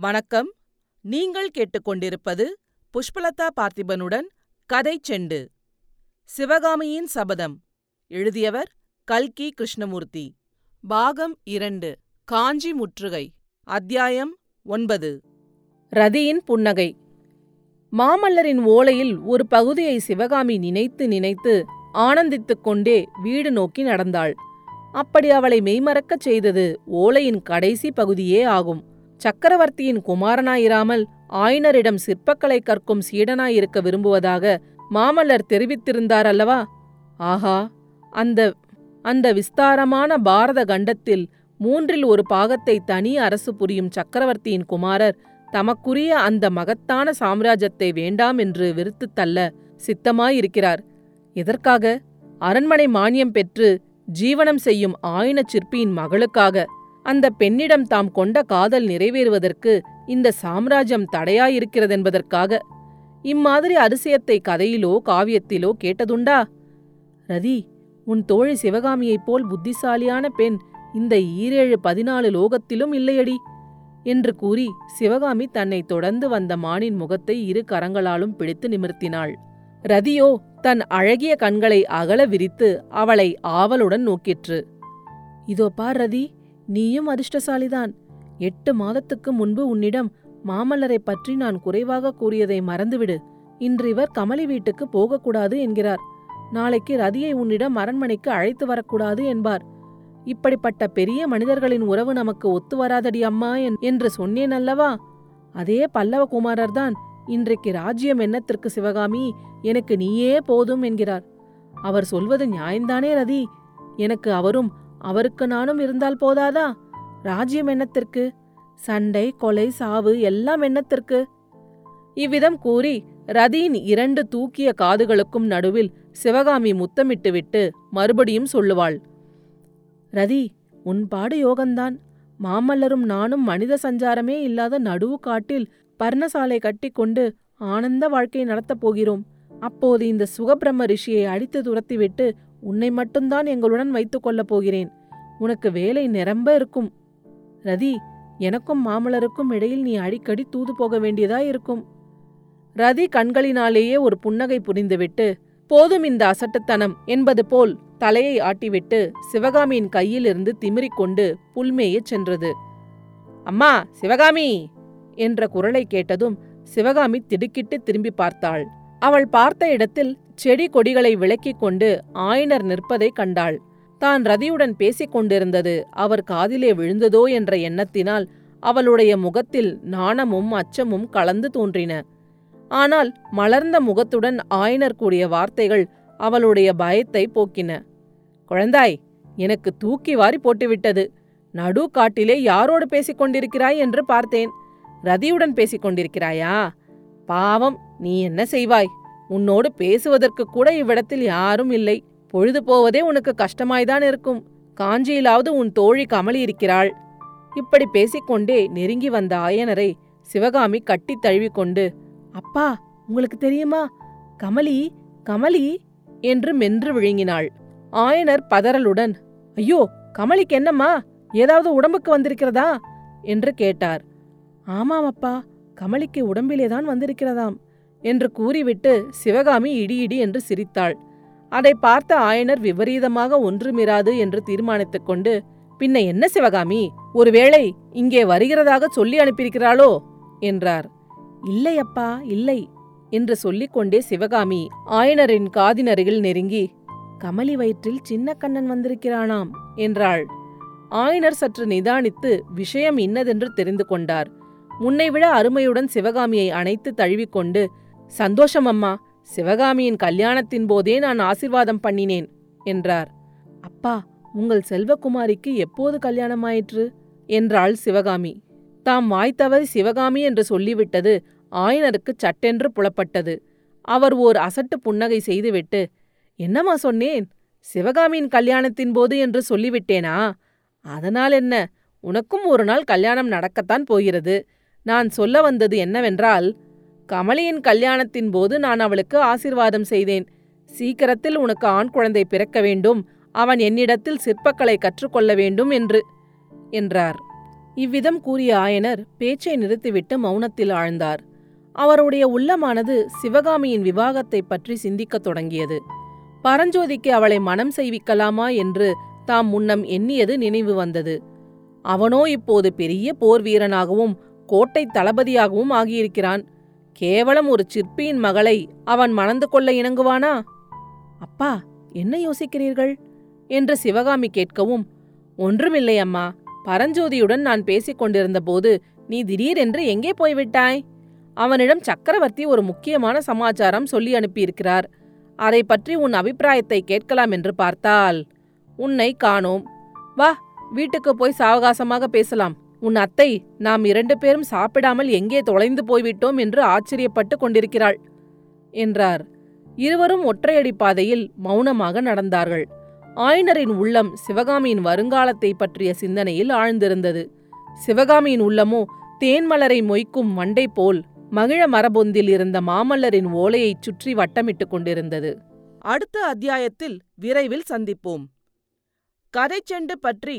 வணக்கம். நீங்கள் கேட்டுக்கொண்டிருப்பது புஷ்பலதா பார்த்திபனுடன் கதை செண்டு. சிவகாமியின் சபதம். எழுதியவர் கல்கி கிருஷ்ணமூர்த்தி. பாகம் இரண்டு காஞ்சி முற்றுகை அத்தியாயம் ஒன்பது. ரதியின் புன்னகை. மாமல்லரின் ஓலையில் ஒரு பகுதியை சிவகாமி நினைத்து நினைத்து ஆனந்தித்துக் கொண்டே வீடு நோக்கி நடந்தாள். அப்படி அவளை மெய்மறக்கச் செய்தது ஓலையின் கடைசி பகுதியே ஆகும். சக்கரவர்த்தியின் குமாரனாயிராமல் ஆயனரிடம் சிற்பக்கலை கற்கும் சீடனாயிருக்க விரும்புவதாக மாமல்லர் தெரிவித்திருந்தார் அல்லவா ஆஹா அந்த அந்த விஸ்தாரமான பாரத கண்டத்தில் மூன்றில் ஒரு பாகத்தை தனி அரசு புரியும் சக்கரவர்த்தியின் குமாரர் தமக்குரிய அந்த மகத்தான சாம்ராஜ்யத்தை வேண்டாம் என்று வெறுத்துத் தள்ள சித்தமாயிருக்கிறார். எதற்காக? அரண்மனை மானியம் பெற்று ஜீவனம் செய்யும் ஆயின சிற்பியின் மகளுக்காக. அந்த பெண்ணிடம் தாம் கொண்ட காதல் நிறைவேறுவதற்கு இந்த சாம்ராஜ்யம் தடையாயிருக்கிறதென்பதற்காக இம்மாதிரி அரிசியத்தை கதையிலோ காவியத்திலோ கேட்டதுண்டா? ரதி உன் தோழி சிவகாமியைப் போல் புத்திசாலியான பெண் இந்த ஈரேழு பதினாலு லோகத்திலும் இல்லையடி என்று கூறி சிவகாமி தன்னை தொடர்ந்து வந்த மானின் முகத்தை இரு கரங்களாலும் பிடித்து நிமிர்த்தினாள். ரதியோ தன் அழகிய கண்களை அகல விரித்து அவளை ஆவலுடன் நோக்கிற்று. இதோ பார் ரதி நீயும் அதிர்ஷ்டசாலிதான். எட்டு மாதத்துக்கு முன்பு உன்னிடம் மாமல்லரை பற்றி நான் குறைவாக கூறியதை மறந்துவிடு. இன்று இவர் கமலி வீட்டுக்கு போகக்கூடாது என்கிறார். நாளைக்கு ரதியை உன்னிடம் அரண்மனைக்கு அழைத்து வரக்கூடாது என்பார். இப்படிப்பட்ட பெரிய மனிதர்களின் உறவு நமக்கு ஒத்து வராதடி அம்மா என்று சொன்னேன் அல்லவா? அதே பல்லவ குமாரர்தான் இன்றைக்கு ராஜ்யம் என்னத்திற்கு சிவகாமி? எனக்கு நீயே போதும் என்கிறார். அவர் சொல்வது நியாயந்தானே ரதி? எனக்கு அவரும் அவருக்கு நானும் இருந்தால் போதாதா? ராஜ்யம் என்னத்திற்கு? சண்டை கொலை சாவு எல்லாம் என்னத்திற்கு? இவ்விதம் கூறி ரதியின் இரண்டு தூக்கிய காதுகளுக்கும் நடுவில் சிவகாமி முத்தமிட்டுவிட்டு மறுபடியும் சொல்லுவாள். ரதி உன் பாடு யோகந்தான். மாமல்லரும் நானும் மனித சஞ்சாரமே இல்லாத நடுவு காட்டில் பர்ணசாலை கட்டிக்கொண்டு ஆனந்த வாழ்க்கை நடத்தப் போகிறோம். அப்போது இந்த சுகபிரம்ம ரிஷியை அடித்து துரத்திவிட்டு உன்னை மட்டும்தான் எங்களுடன் வைத்துக் கொள்ளப் போகிறேன். உனக்கு வேலை நிரம்ப இருக்கும். ரதி எனக்கும் மாமலருக்கும் இடையில் நீ அடிக்கடி தூது போக வேண்டியதா இருக்கும். ரதி கண்களினாலேயே ஒரு புன்னகை புரிந்துவிட்டு போதும் இந்த அசட்டுத்தனம் என்பது போல் தலையை ஆட்டிவிட்டு சிவகாமியின் கையிலிருந்து திமிரிக்கொண்டு புல்மேயச் சென்றது. அம்மா சிவகாமி! என்ற குரலை கேட்டதும் சிவகாமி திடுக்கிட்டு திரும்பி பார்த்தாள். அவள் பார்த்த இடத்தில் செடி கொடிகளை விளக்கிக் கொண்டு ஆயனர் நிற்பதைக் கண்டாள். தான் ரதியுடன் பேசிக் கொண்டிருந்தது அவர் காதிலே விழுந்ததோ என்ற எண்ணத்தினால் அவளுடைய முகத்தில் நாணமும் அச்சமும் கலந்து தோன்றின. ஆனால் மலர்ந்த முகத்துடன் ஆயனர் கூடிய வார்த்தைகள் அவளுடைய பயத்தை போக்கின. குழந்தாய் எனக்கு தூக்கி வாரி போட்டுவிட்டது. நடு காட்டிலே யாரோடு பேசிக் கொண்டிருக்கிறாய்? என்று பார்த்தேன். ரதியுடன் பேசிக் கொண்டிருக்கிறாயா? பாவம் நீ என்ன செய்வாய்? உன்னோடு பேசுவதற்கு கூட இவ்விடத்தில் யாரும் இல்லை. பொழுது போவதே உனக்கு கஷ்டமாய்தான் இருக்கும். காஞ்சியிலாவது உன் தோழி கமலி இருக்கிறாள். இப்படி பேசிக்கொண்டே நெருங்கி வந்த ஆயனரை சிவகாமி கட்டித் தழுவிக்கொண்டு அப்பா உங்களுக்கு தெரியுமா? கமலி கமலி! என்று மென்று விழுங்கினாள். ஆயனர் பதறலுடன் ஐயோ கமலிக்கு என்னம்மா? ஏதாவது உடம்புக்கு வந்திருக்கிறதா? என்று கேட்டார். ஆமாம் அப்பா கமலிக்கு உடம்பிலேதான் வந்திருக்கிறதாம். என்று கூறிவிட்டு சிவகாமி இடியிடி என்று சிரித்தாள். அதை பார்த்த ஆயனர் விபரீதமாக ஒன்றுமிராது என்று தீர்மானித்துக் கொண்டு பின்ன என்ன சிவகாமி? ஒருவேளை இங்கே வருகிறதாக சொல்லி அனுப்பியிருக்கிறாளோ? என்றார். இல்லை அப்பா இல்லை என்று சொல்லிக்கொண்டே சிவகாமி ஆயனரின் காதினருகில் நெருங்கி கமலி வயிற்றில் சின்ன கண்ணன் வந்திருக்கிறானாம் என்றாள். ஆயனர் சற்று நிதானித்து விஷயம் இன்னதென்று தெரிந்து கொண்டார். முன்னைவிட அருமையுடன் சிவகாமியை அணைத்து தழுவிக்கொண்டு சந்தோஷம் அம்மா சிவகாமியின் கல்யாணத்தின் போதே நான் ஆசிர்வாதம் பண்ணினேன் என்றார். அப்பா உங்கள் செல்வகுமாரிக்கு எப்போது கல்யாணமாயிற்று? என்றாள் சிவகாமி. தாம் வாய்த்தவரி சிவகாமி என்று சொல்லிவிட்டது ஆயனருக்கு சட்டென்று புலப்பட்டது. அவர் ஓர் அசட்டு புன்னகை செய்துவிட்டு என்னம்மா சொன்னேன்? சிவகாமியின் கல்யாணத்தின் போது என்று சொல்லிவிட்டேனா? அதனால் என்ன? உனக்கும் ஒரு நாள் கல்யாணம் நடக்கத்தான் போகிறது. நான் சொல்ல வந்தது என்னவென்றால் கமலியின் கல்யாணத்தின் போது நான் அவளுக்கு ஆசிர்வாதம் செய்தேன். சீக்கிரத்தில் உனக்கு ஆண் குழந்தை பிறக்க வேண்டும். அவன் என்னிடத்தில் சிற்பக்கலை கற்றுக்கொள்ள வேண்டும் என்று என்றார். இவ்விதம் கூறிய ஆயனர் பேச்சை நிறுத்திவிட்டு மௌனத்தில் ஆழ்ந்தார். அவருடைய உள்ளமானது சிவகாமியின் விவாகத்தைப் பற்றி சிந்திக்கத் தொடங்கியது. பரஞ்சோதிக்கு அவளை மனம் செய்விக்கலாமா என்று தாம் முன்னம் எண்ணியது நினைவு வந்தது. அவனோ இப்போது பெரிய போர் வீரனாகவும் கோட்டை தளபதியாகவும் ஆகியிருக்கிறான். கேவலம் ஒரு சிற்பியின் மகளை அவன் மணந்து கொள்ள இணங்குவானா? அப்பா என்ன யோசிக்கிறீர்கள்? என்று சிவகாமி கேட்கவும் ஒன்றுமில்லை அம்மா பரஞ்சோதியுடன் நான் பேசிக் கொண்டிருந்தபோது நீ திடீரென்று எங்கே போய்விட்டாய்? அவனிடம் சக்கரவர்த்தி ஒரு முக்கியமான சமாச்சாரம் சொல்லி அனுப்பியிருக்கிறார். அதை பற்றி உன் அபிப்பிராயத்தை கேட்கலாம் என்று பார்த்தால் உன்னை காணோம். வா வீட்டுக்கு போய் சாவகாசமாக பேசலாம். உன் அத்தை நாம் இரண்டு பேரும் சாப்பிடாமல் எங்கே தொலைந்து போய்விட்டோம் என்று ஆச்சரியப்பட்டு கொண்டிருக்கிறாள் என்றார். இருவரும் ஒற்றையடி பாதையில் மௌனமாக நடந்தார்கள். ஆயனரின் உள்ளம் சிவகாமியின் வருங்காலத்தை பற்றிய சிந்தனையில் ஆழ்ந்திருந்தது. சிவகாமியின் உள்ளமோ தேன்மலரை மொய்க்கும் மண்டை போல் மகிழ மரபொந்தில் இருந்த மாமல்லரின் ஓலையைச் சுற்றி வட்டமிட்டுக் கொண்டிருந்தது. அடுத்த அத்தியாயத்தில் விரைவில் சந்திப்போம். கதைச்செண்டு பற்றி